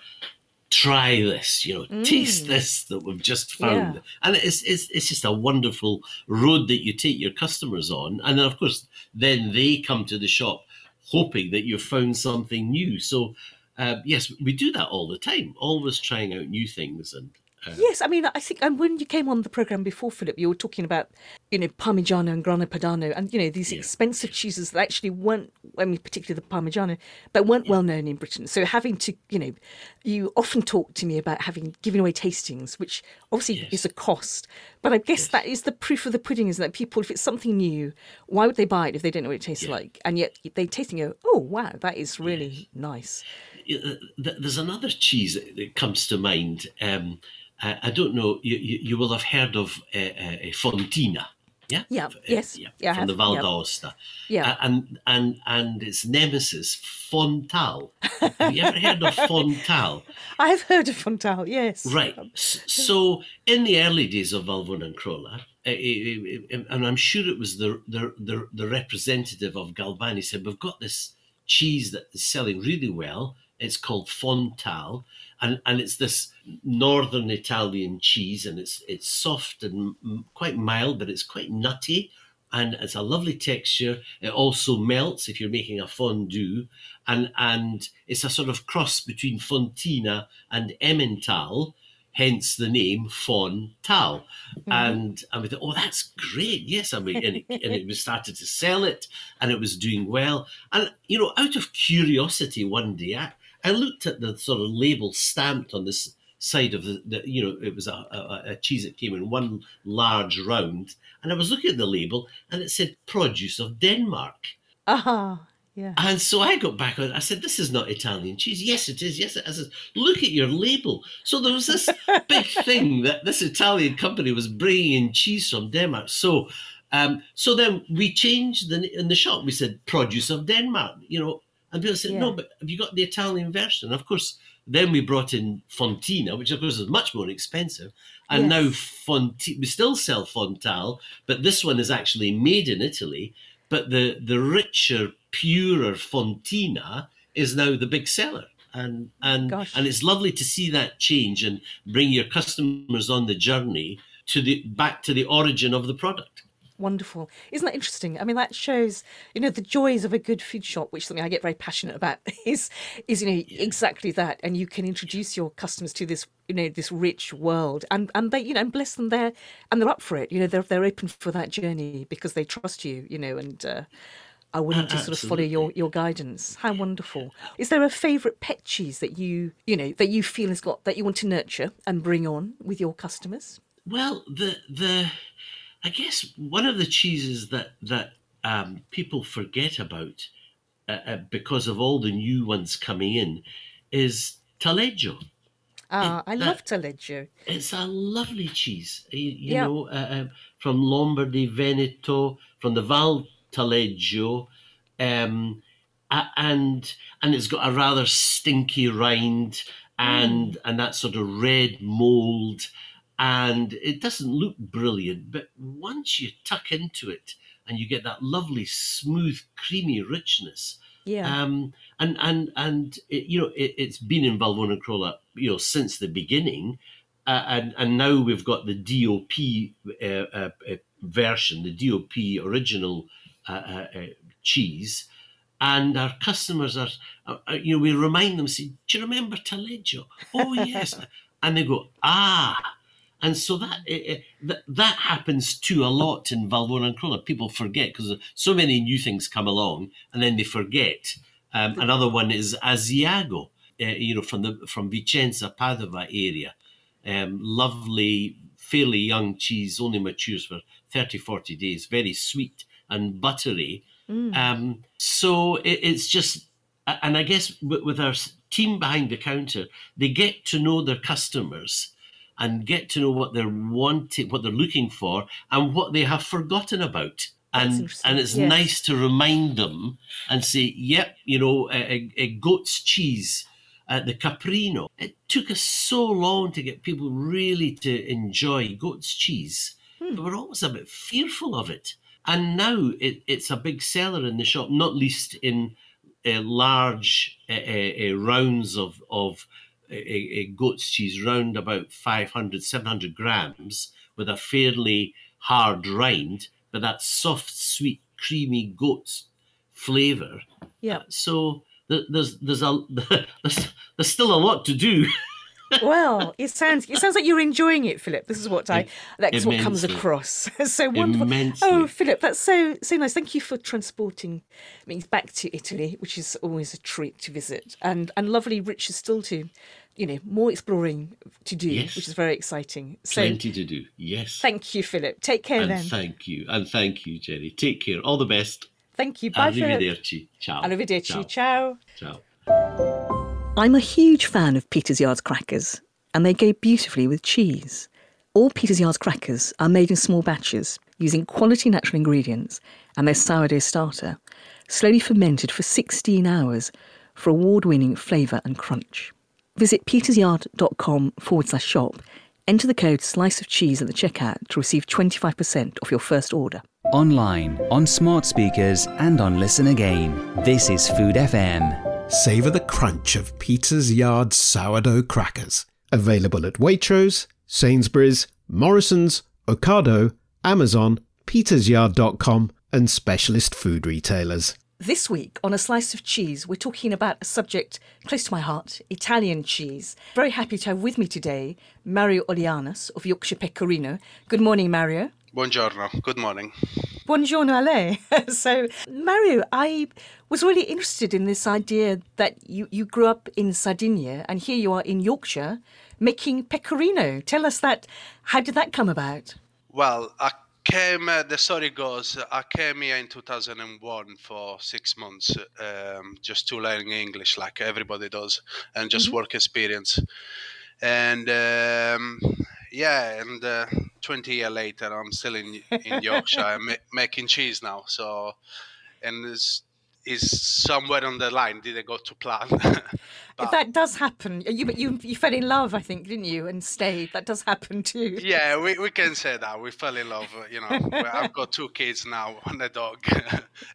Try this, you know, taste this that we've just found, Yeah. and it's, it's it's just a wonderful road that you take your customers on, and then of course, then they come to the shop hoping that you've found something new. So, uh, yes, we do that all the time, always trying out new things. And uh, Yes, I mean, I think um, when you came on the program before, Philip, you were talking about, you know, Parmigiano and Grana Padano, and you know these expensive cheeses that actually weren't, I mean, particularly the Parmigiano, but weren't well known in Britain. So having to, you know, you often talk to me about having giving away tastings, which obviously is a cost, but I guess that is the proof of the pudding, is that people, if it's something new, why would they buy it if they don't know what it tastes like? And yet they taste and go, oh wow, that is really nice. uh, there's another cheese that- that comes to mind. Um, I, I don't know, you, you, you will have heard of uh, uh, Fontina. Yeah, Yeah, uh, yes, yeah, I from the Val yeah. d'Aosta. Yeah. Uh, and and and its nemesis Fontal. Have you ever heard of <laughs> Fontal? I've heard of Fontal, yes. Right. So in the early days of Valvona and Crolla, uh, uh, uh, and I'm sure it was the, the the the representative of Galbani said, "We've got this cheese that is selling really well. It's called Fontal, and and it's this northern Italian cheese, and it's it's soft and quite mild, but it's quite nutty." and it's a lovely texture. It also melts if you're making a fondue, and and it's a sort of cross between Fontina and Emmental, hence the name Fontal. Mm-hmm. And and we thought, oh, that's great. Yes, I mean, and it, and it was started to sell it, and it was doing well. And you know, out of curiosity, one day I, I looked at the sort of label stamped on this side of the, the you know, it was a, a, a, cheese that came in one large round, and I was looking at the label, and it said produce of Denmark. Ah. Uh-huh. Yeah. And so I got back on. I said, "This is not Italian cheese." Yes, it is. Yes, it is. Look at your label. So there was this <laughs> big thing that this Italian company was bringing in cheese from Denmark. So, um, so then we changed the in the shop. We said produce of Denmark. You know, and people said, yeah. "No, but have you got the Italian version?" And of course, then we brought in Fontina, which of course is much more expensive. And yes. now Fonti- we still sell Fontal, but this one is actually made in Italy. But the, the richer, purer Fontina is now the big seller. And and Gosh. and it's lovely to see that change and bring your customers on the journey to the back to the origin of the product wonderful. Isn't that interesting? I mean, that shows, you know, the joys of a good food shop, which is something I get very passionate about, <laughs> is is you know yeah. exactly that. And you can introduce your customers to this, you know, this rich world, and and they, you know, and bless them there, and they're up for it. You know, they're they're open for that journey because they trust you. You know, and. Uh, are willing to sort of follow your, your guidance. How wonderful! Is there a favourite pet cheese that you you know that you feel has got that you want to nurture and bring on with your customers? Well, the the I guess one of the cheeses that that um, people forget about uh, uh, because of all the new ones coming in is taleggio. Ah, I that, love taleggio. It's a lovely cheese, you, you yeah. know, uh, um, from Lombardy, Veneto, from the Val Taleggio, um, and and it's got a rather stinky rind and mm. and that sort of red mold and it doesn't look brilliant, but once you tuck into it and you get that lovely, smooth, creamy richness. Yeah. Um, and and and it, you know it, has been in Valvona and Crolla, you know, since the beginning, uh, and and now we've got the DOP uh, uh, uh, version, the DOP original uh, uh, cheese, and our customers are, you know, we remind them, say, "Do you remember Taleggio?" Oh yes, <laughs> and they go, "Ah." And so that it, it, that happens too a lot in Valvona and Crolla. People forget because so many new things come along, and then they forget. Um, another one is Asiago, uh, you know, from the from Vicenza, Padova area. Um, lovely, fairly young cheese, only matures for 30, 40 days. Very sweet and buttery. Mm. Um, so it, it's just, and I guess with, with our team behind the counter, they get to know their customers and get to know what they're wanting, what they're looking for, and what they have forgotten about. And and it's yes. nice to remind them and say, "Yep, you know, a, a goat's cheese." at the Caprino. It took us so long to get people really to enjoy goat's cheese. Hmm. But we're always a bit fearful of it. And now it, it's a big seller in the shop, not least in uh, large uh, uh, rounds of, of a, a goat's cheese round about 500, 700 grams with a fairly hard rind, but that soft, sweet, creamy goat's flavour. Yeah. So there's there's a <laughs> there's, there's still a lot to do. <laughs> well, it sounds it sounds like you're enjoying it, Philip. This is what I that's what comes across. <laughs> so wonderful. Immensely. Oh, Philip, that's so so nice. Thank you for transporting me back to Italy, which is always a treat to visit, and and lovely riches still to, you know, more exploring to do, yes. which is very exciting. So, Plenty to do. Yes. Thank you, Philip. Take care and then. Thank you, and thank you, Jenny. Take care. All the best. Thank you. Bye, Arrivederci. Philip. Ciao. Arrivederci. Ciao. Ciao. I'm a huge fan of Peter's Yard's crackers, and they go beautifully with cheese. All Peter's Yard's crackers are made in small batches using quality natural ingredients and their sourdough starter, slowly fermented for 16 hours for award winning flavour and crunch. Visit petersyard.com forward slash shop, enter the code slice of cheese at the checkout to receive 25% off your first order. Online, on smart speakers, and on Listen Again. This is Food FM. Savour the crunch of Peter's Yard sourdough crackers. Available at Waitrose, Sainsbury's, Morrison's, Ocado, Amazon, petersyard.com, and specialist food retailers. This week on A Slice of Cheese, we're talking about a subject close to my heart Italian cheese. Very happy to have with me today Mario Olianas of Yorkshire Pecorino. Good morning, Mario. Buongiorno. Good morning. Buongiorno a lei. <laughs> so, Mario, I was really interested in this idea that you, you grew up in Sardinia and here you are in Yorkshire making pecorino. Tell us that. How did that come about? Well, I came, uh, the story goes, I came here in 2001 for six months um, just to learn English like everybody does and just Mm-hmm. work experience. And um, yeah, and uh, 20 years later, I'm still in, in Yorkshire ma- making cheese now. So, and it's, is somewhere on the line did I go to plan? <laughs> But- that does happen. You, you, you fell in love, I think, didn't you, and stayed. That does happen too. yeah, <laughs> we, we can say that we fell in love. You know, I've got two kids now <laughs> and a dog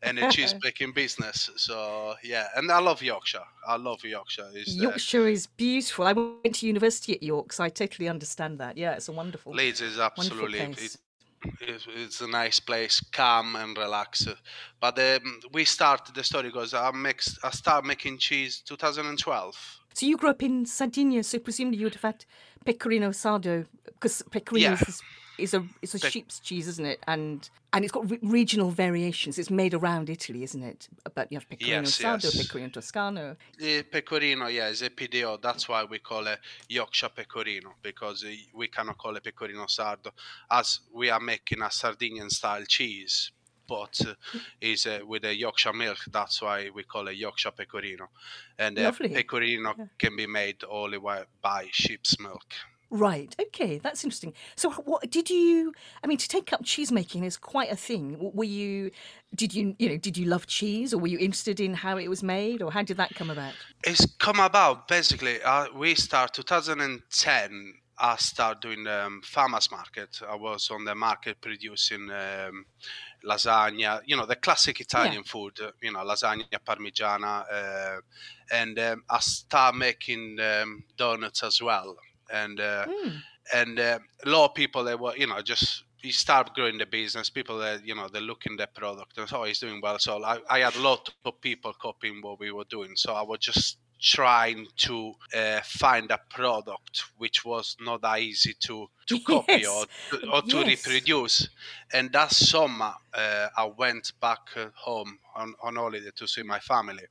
and a cheese making business. So yeah, and I love Yorkshire. I love Yorkshire. It's the- Yorkshire is beautiful. I went to university at York, so I totally understand that. Yeah, it's a wonderful, Leeds is absolutely it, it's, it's a nice place, calm and relax. But um, we started. The story goes. I make I start making cheese 2012. So you grew up in Sardinia, so presumably you would have had pecorino sardo, because pecorino Yeah. is, is a is a Pec- sheep's cheese, isn't it? And and it's got re- regional variations. It's made around Italy, isn't it? But you have pecorino Yes, sardo, yes. pecorino toscano. The pecorino, yeah, is a PDO. That's why we call it Yorkshire pecorino because we cannot call it pecorino sardo, as we are making a Sardinian style cheese, but uh, is uh, with a Yorkshire milk. That's why we call it Yorkshire pecorino, and uh, pecorino can be made only by sheep's milk. Right. Okay, that's interesting. So, what did you? I mean, to take up cheese making is quite a thing. Were you? Did you? You know, did you love cheese, or were you interested in how it was made, or how did that come about? It's come about basically. Uh, we start 2010. I start doing um, farmers market. I was on the market producing um, lasagna, you know, the classic Italian food, uh, you know, lasagna parmigiana, uh, and um, I start making um, donuts as well. And uh, Mm. and uh, a lot of people they were, you know, just you start growing the business. People that you know they look in the product and oh, he's doing well. So I, I had a lot of people copying what we were doing. So I was just trying to uh, find a product which was not that easy to to <laughs> copy or Yes. or to Yes. reproduce. And that summer, uh, I went back uh, home on, on holiday to see my family,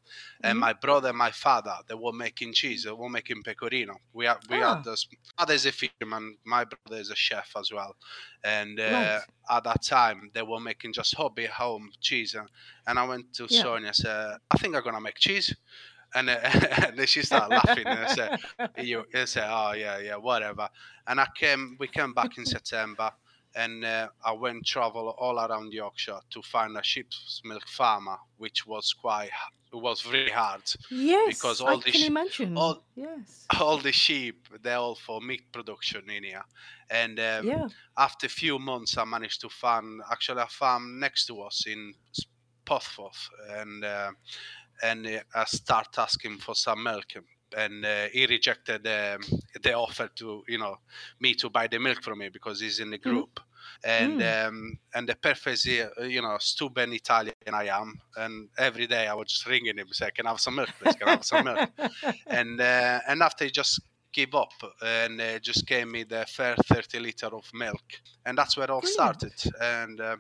and Mhm. my brother and my father they were making cheese. They were making pecorino. We had we Ah. had this. Father is a fisherman. My brother is a chef as well, and uh, Right. at that time they were making just hobby home cheese. And, and I went to Yeah. Sonia and said, "I think I'm gonna make cheese." And, uh, <laughs> and then she started laughing and I said, you, I said, oh yeah, yeah, whatever. And I came, we came back in September, and uh, I went travel all around Yorkshire to find a sheep's milk farmer, which was quite, it was very hard. Yes, Because I all the can sh- imagine. all- yes. All the sheep, they're all for meat production in here. And um, yeah. after a few months, I managed to find actually a farm next to us in Portsmouth, and uh, and uh, I start asking for some milk, and uh, he rejected um, the offer to you know me to buy the milk from me because he's in the group. And um, and the perfect, uh, you know, stupid Italian I am, and every day I was just ringing him, say, "Can I have some milk, please? Can I have some milk?" <laughs> and uh, and after he just give up and uh, just gave me the fair 30 liter of milk and that's where it all Brilliant. started and uh,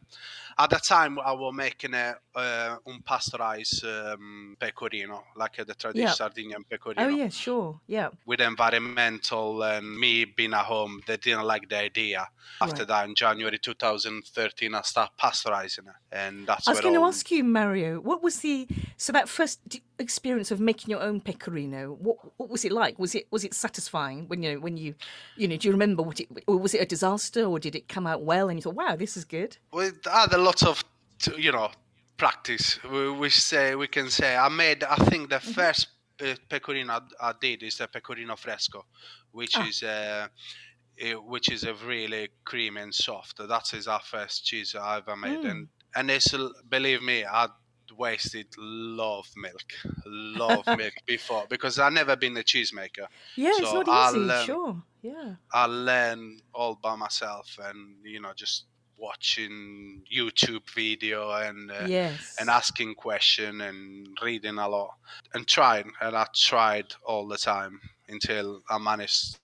at that time i was making a uh, unpasteurized um, pecorino like the traditional Yeah. sardinian pecorino Oh yeah, sure. Yeah. with environmental and me being at home they didn't like the idea after Right. that in january 2013 i started pasteurizing it and that's I was going to ask you, Mario, what was the so that first experience of making your own pecorino? What what was it like? Was it was it satisfying when you know when you you know? Do you remember what it or was it a disaster or did it come out well and you thought, wow, this is good? had a lot of you know practice we, we say we can say i made i think the first uh, pecorino I, I did is the pecorino fresco which Ah. is uh, eh, which is a really creamy and soft that is our first cheese i ever made and and it's believe me i wasted love milk love <laughs> milk before because i never been a cheesemaker Yeah, it's So not I'll, easy. um, sure. Yeah. I learned all by myself and you know just watching YouTube video and uh, Yes. and asking question and reading a lot and trying and I tried all the time until I managed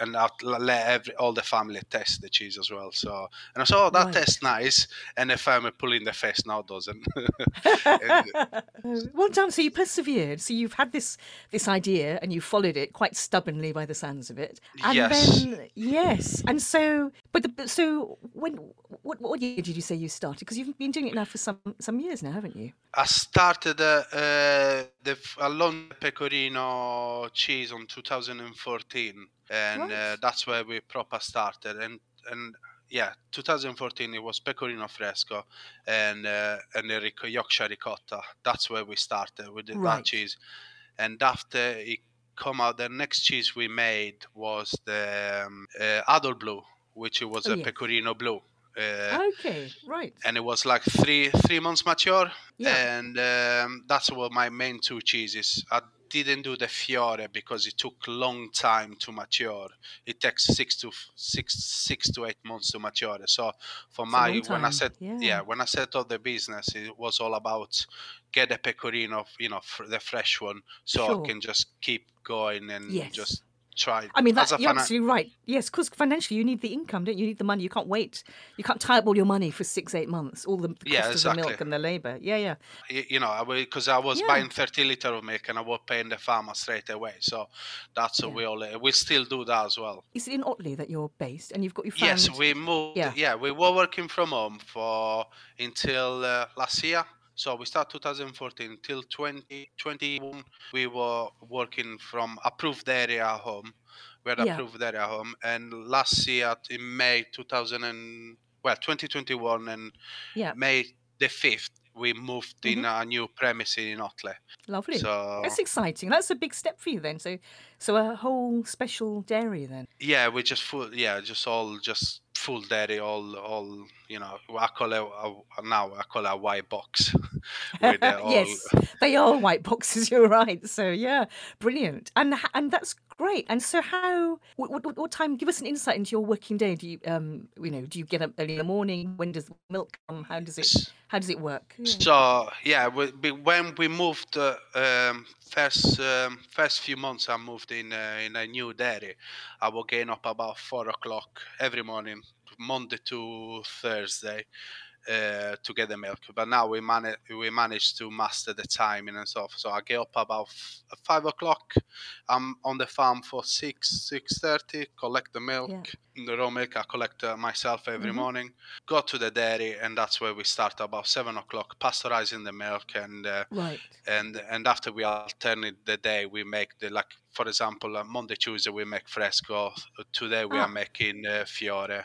and I let every, all the family test the cheese as well. So and I saw oh, that Right. tastes nice, and the family pull in the face now doesn't. <laughs> And- well done. So you persevered. So you've had this this idea and you followed it quite stubbornly by the sounds of it. And Yes. then yes. And so but the, so when what what year did you say you started? Because you've been doing it now for some some years now, haven't you? I started uh, uh, the f- Alon Pecorino cheese on 2014, and uh, that's where we proper started. And and yeah, 2014 it was Pecorino Fresco and uh, and the ric- Yorkshire ricotta. That's where we started with the, Right. that cheese. And after it come out, the next cheese we made was the um, uh, Adol Blue, which was Oh, a yes. Pecorino Blue. Uh, Okay, right. and it was like three three months mature Yeah. and um, that's what my main two cheeses i didn't do the fiore because it took long time to mature it takes six to six six to eight months to mature so for It's my when i set yeah. yeah. when i set up the business it was all about get a pecorino you know the fresh one so Sure. i can just keep going and Yes. just try I mean, as that, you're absolutely right. Yes, because financially you need the income, don't you? You need the money. You can't wait. You can't tie up all your money for six, eight months. All the cost Yeah, of the milk and the labour. Yeah, yeah. you know, because I was Yeah. buying 30 liter of milk and I was paying the farmer straight away. So that's what Yeah. we all we still do that as well. Is it in Otley that you're based and you've got your family? Yes, we moved. Yeah. Yeah. we were working from home for until uh, last year. So we start 2014 till 2021. We were working from approved area home. We had Yeah. approved area home, and last year in May 2000 and well 2021 and Yeah, May the 5th we moved in mm-hmm. a new premise in Otley. lovely. So That's exciting. That's a big step for you then. So, so a whole special dairy then. yeah, we just full yeah, just all just full dairy, all all you know. I call it a, now I call it a white box. <laughs> all, yes, they are white boxes. <laughs> You're right. So yeah, brilliant. And and that's great. And so how? What, what, what time? Give us an insight into your working day. Do you um you know do you get up early in the morning? When does milk come? How does it how does it work? Yeah. So yeah, we, we, when we moved uh, um, first um, first few months, I moved in uh, in a new dairy. I was getting up about four o'clock every morning, Monday to Thursday, uh, to get the milk. But now we manage we managed to master the timing and stuff. So I get up about f- five o'clock. I'm on the farm for six six thirty. Collect the milk, the raw milk. I collect uh, myself every Mhm. morning. Go to the dairy, and that's where we start about seven o'clock, pasteurizing the milk, and uh, Right. and and after we alternate the day, we make the like for example, uh, Monday Tuesday we make fresco. Today we Ah. are making uh, fiore,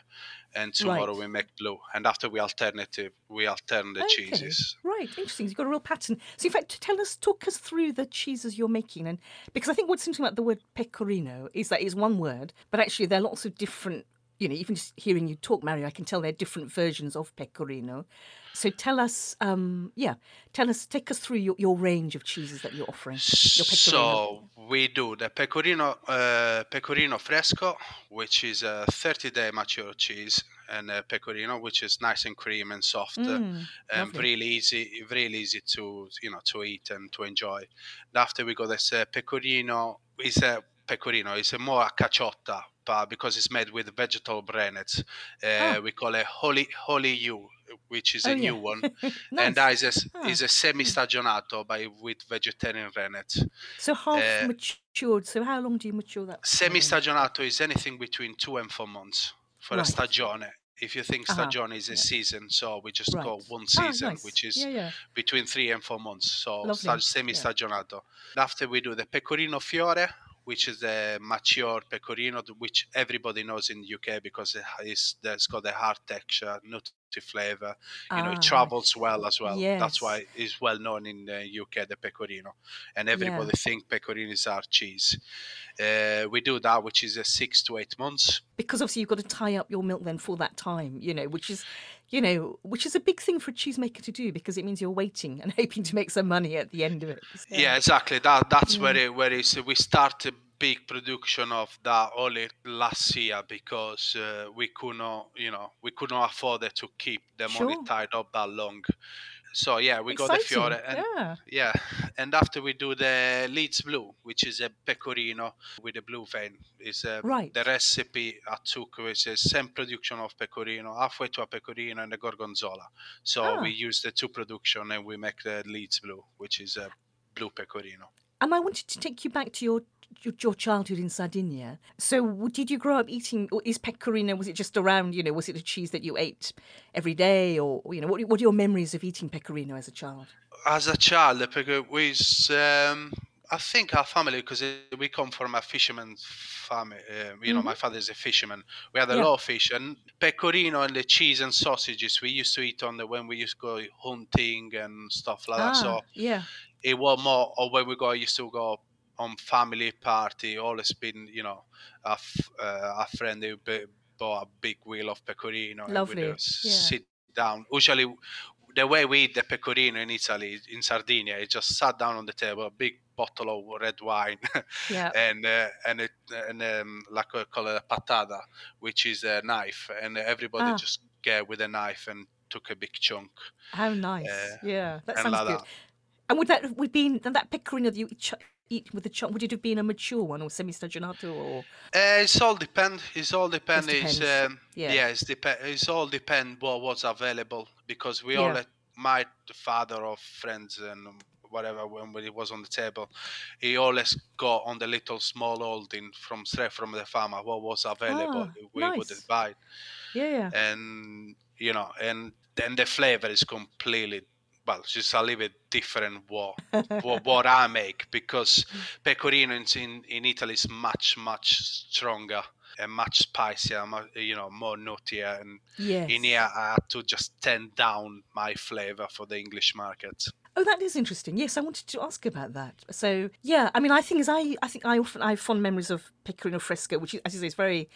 and tomorrow Right. we make blue. And after we alternative, uh, we alternate the Okay. cheeses. Right, interesting. You've got a real pattern. So, in fact, tell us, talk us through the cheeses you're making, and because I think what's interesting about the word pecorino is that it's one word, but actually there are lots of different. You know, even just hearing you talk, Mario, I can tell they're different versions of pecorino. So, tell us, um, yeah, tell us, take us through your, your range of cheeses that you're offering. Your. So we do the pecorino uh, pecorino fresco, which is a 30-day mature cheese, and a pecorino, which is nice and creamy and soft, uh, Mm, and lovely. really easy, really easy to you know to eat and to enjoy. And After we got this uh, pecorino, is a pecorino, it's a more a caciotta, because it's made with vegetable brennets, uh, Ah. we call it holy holy you, which is a Oh, new yeah. one <laughs> nice. and that is a, Ah. is a semi-stagionato by with vegetarian rennet. so half uh, matured. So, how long do you mature that? Semi-stagionato is anything between two and four months for Right. a stagione. If you think Uh-huh. stagione is a Yeah. season, so we just go Right. one Ah, season, nice. which is yeah, yeah. between three and four months. So sta- semi-stagionato. After we do the pecorino fiore, which is the mature pecorino, which everybody knows in the UK because it ha- is, it's got a hard texture, nutty flavor. You know, Ah, it travels well as well. Yes. That's why it's well known in the UK, the pecorino, and everybody think pecorinis are cheese. Uh, we do that, which is a six to eight months. because obviously you've got to tie up your milk then for that time, you know, which is, you know, which is a big thing for a cheesemaker to do because it means you're waiting and <laughs> hoping to make some money at the end of it. So- Yeah, exactly. That that's where it, where it's, we start big production of that only last year because uh, we could not, you know, we could not afford it to keep the money tied up that long. So yeah, we got the Fiore, and yeah. yeah, and after we do the Leeds Blue, which is a pecorino with a blue vein, is uh, Right. the recipe I took, which is same production of pecorino, halfway to a pecorino and a gorgonzola. So Ah. we use the two production and we make the Leeds Blue, which is a blue pecorino. And I wanted to take you back to your your, childhood in Sardinia. So, did you grow up eating? Or is pecorino? Was it just around? You know, was it a cheese that you ate every day, or you know, what, what are your memories of eating pecorino as a child? As a child, the we, um, I think our family, because we come from a fisherman family, um, you know, my father is a fisherman. We had a Mm-hmm. Yeah. lot of fish, and pecorino and the cheese and sausages we used to eat on the when we used to go hunting and stuff like that. So Ah, yeah, it was more or when we go used to go on family party always been you know a, f- uh, a friend who b- bought a big wheel of pecorino and Lovely, we just yeah. sit down usually the way we eat the pecorino in italy in sardinia it just sat down on the table a big bottle of red wine <laughs> yeah. and uh, and it and um, like we call it a pattada which is a knife and everybody Ah. just get with a knife and took a big chunk How nice. uh, yeah, that sounds like good. that. And would that have would been that pecorino that you eat with the chop? Would it have been a mature one or semi-stagionato or? Uh, it's all depend. It's all depend. It's um, Yeah. yeah. It's depend. It's all depend what was available because we Yeah. all let my father or friends and whatever when it was on the table, he always got on the little small holding from straight from the farmer what was available. Ah, we nice. wouldn't buy. Yeah, yeah. and you know, and then the flavor is completely. Well, just a little bit different what <laughs> what, what I make because pecorino in, in Italy is much much stronger and much spicier, mu- you know, more nuttier. And Yes. in here, I had to just tend down my flavor for the English market. Oh, that is interesting. Yes, I wanted to ask about that. So, yeah, I mean, I think as I, I think I often I have fond memories of pecorino fresco, which, is, as you say, is very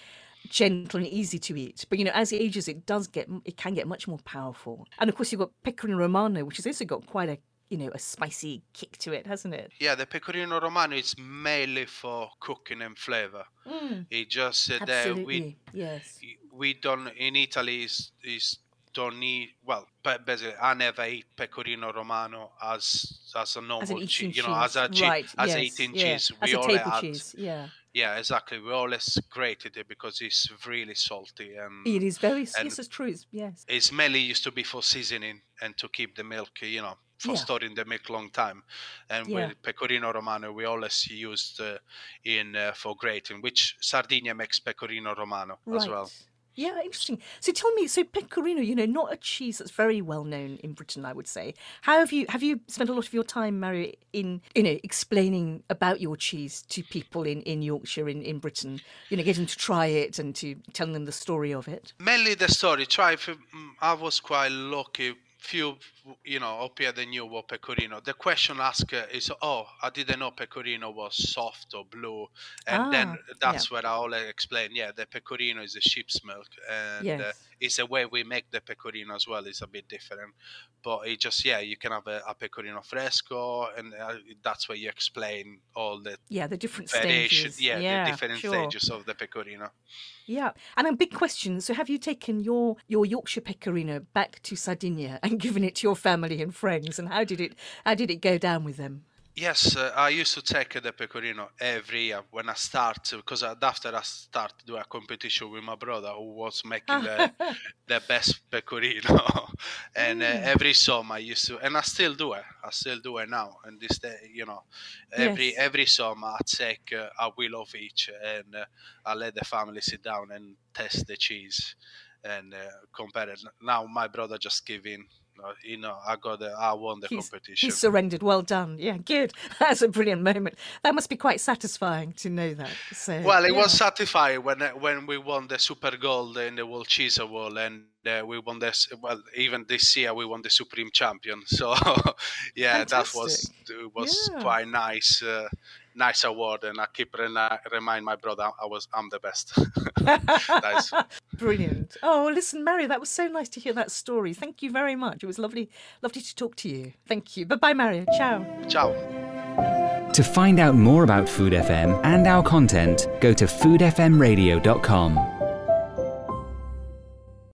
gentle and easy to eat. But you know, as it ages, it does get it can get much more powerful. And of course, you've got pecorino romano, which has also got quite a you know a spicy kick to it, hasn't it? Yeah, the pecorino romano is mainly for cooking and flavor. It just uh, that we yes. we don't in Italy is is don't need well basically I never eat pecorino romano as as a normal As cheese you know as a cheese right? as yes, a eating yeah. cheese as we a all table add cheese. Yeah, yeah exactly we always grated it because it's really salty and it is very. yes, it's true. It's, yes. it's mainly used to be for seasoning and to keep the milk you know for Yeah. storing the milk long time and Yeah. with pecorino romano we always used uh, in uh, for grating which sardinia makes pecorino romano as well Yeah, interesting. So tell me, so pecorino, you know, not a cheese that's very well known in Britain, I would say. How have you have you spent a lot of your time, Mario, in you know explaining about your cheese to people in in Yorkshire, in in Britain? You know, getting to try it and to telling them the story of it. mainly the story. Try. Mm, I was quite lucky. Few, you know, up here they knew what pecorino. The question asked uh, is, "Oh, I didn't know pecorino was soft or blue," and then Ah, that's where I all explain. Yeah, the pecorino is a sheep's milk, and uh, Yes. It's the way we make the pecorino as well is a bit different. But it just, yeah, you can have a, a pecorino fresco, and uh, that's where you explain all the Yeah, the different stages. Yeah, the different sure. stages of the pecorino. Yeah, and a big question. So, have you taken your your Yorkshire pecorino back to Sardinia and <laughs> given it to your family and friends? And how did it how did it go down with them? Yes, uh, I used to take the pecorino every year when I start because after I start do a competition with my brother who was making the, <laughs> the best pecorino, <laughs> and uh, every summer I used to, and I still do it. I still do it now. And this day, you know, every Yes. every summer I take uh, a wheel of each, and uh, I let the family sit down and test the cheese and uh, compare it. Now my brother just give in. You know, I got the, I won the He's, competition. he's surrendered. Well done. Yeah, good. <laughs> That's a brilliant moment. That must be quite satisfying to know that. So, Well, it yeah. was satisfying when uh, when we won the Super Gold in the World Cheese Award, and uh, we won this. Well, even this year we won the Supreme Champion. <laughs> So, <laughs> yeah, that was it was Yeah. quite nice, uh, nice award, and I keep remi- remind my brother I was I'm the best. <laughs> nice. Brilliant. Oh, well, listen, Mario, that was so nice to hear that story. Thank you very much. It was lovely, lovely to talk to you. Thank you. Bye bye, Mario. Ciao. Ciao. To find out more about Food FM and our content, go to foodfmradio.com.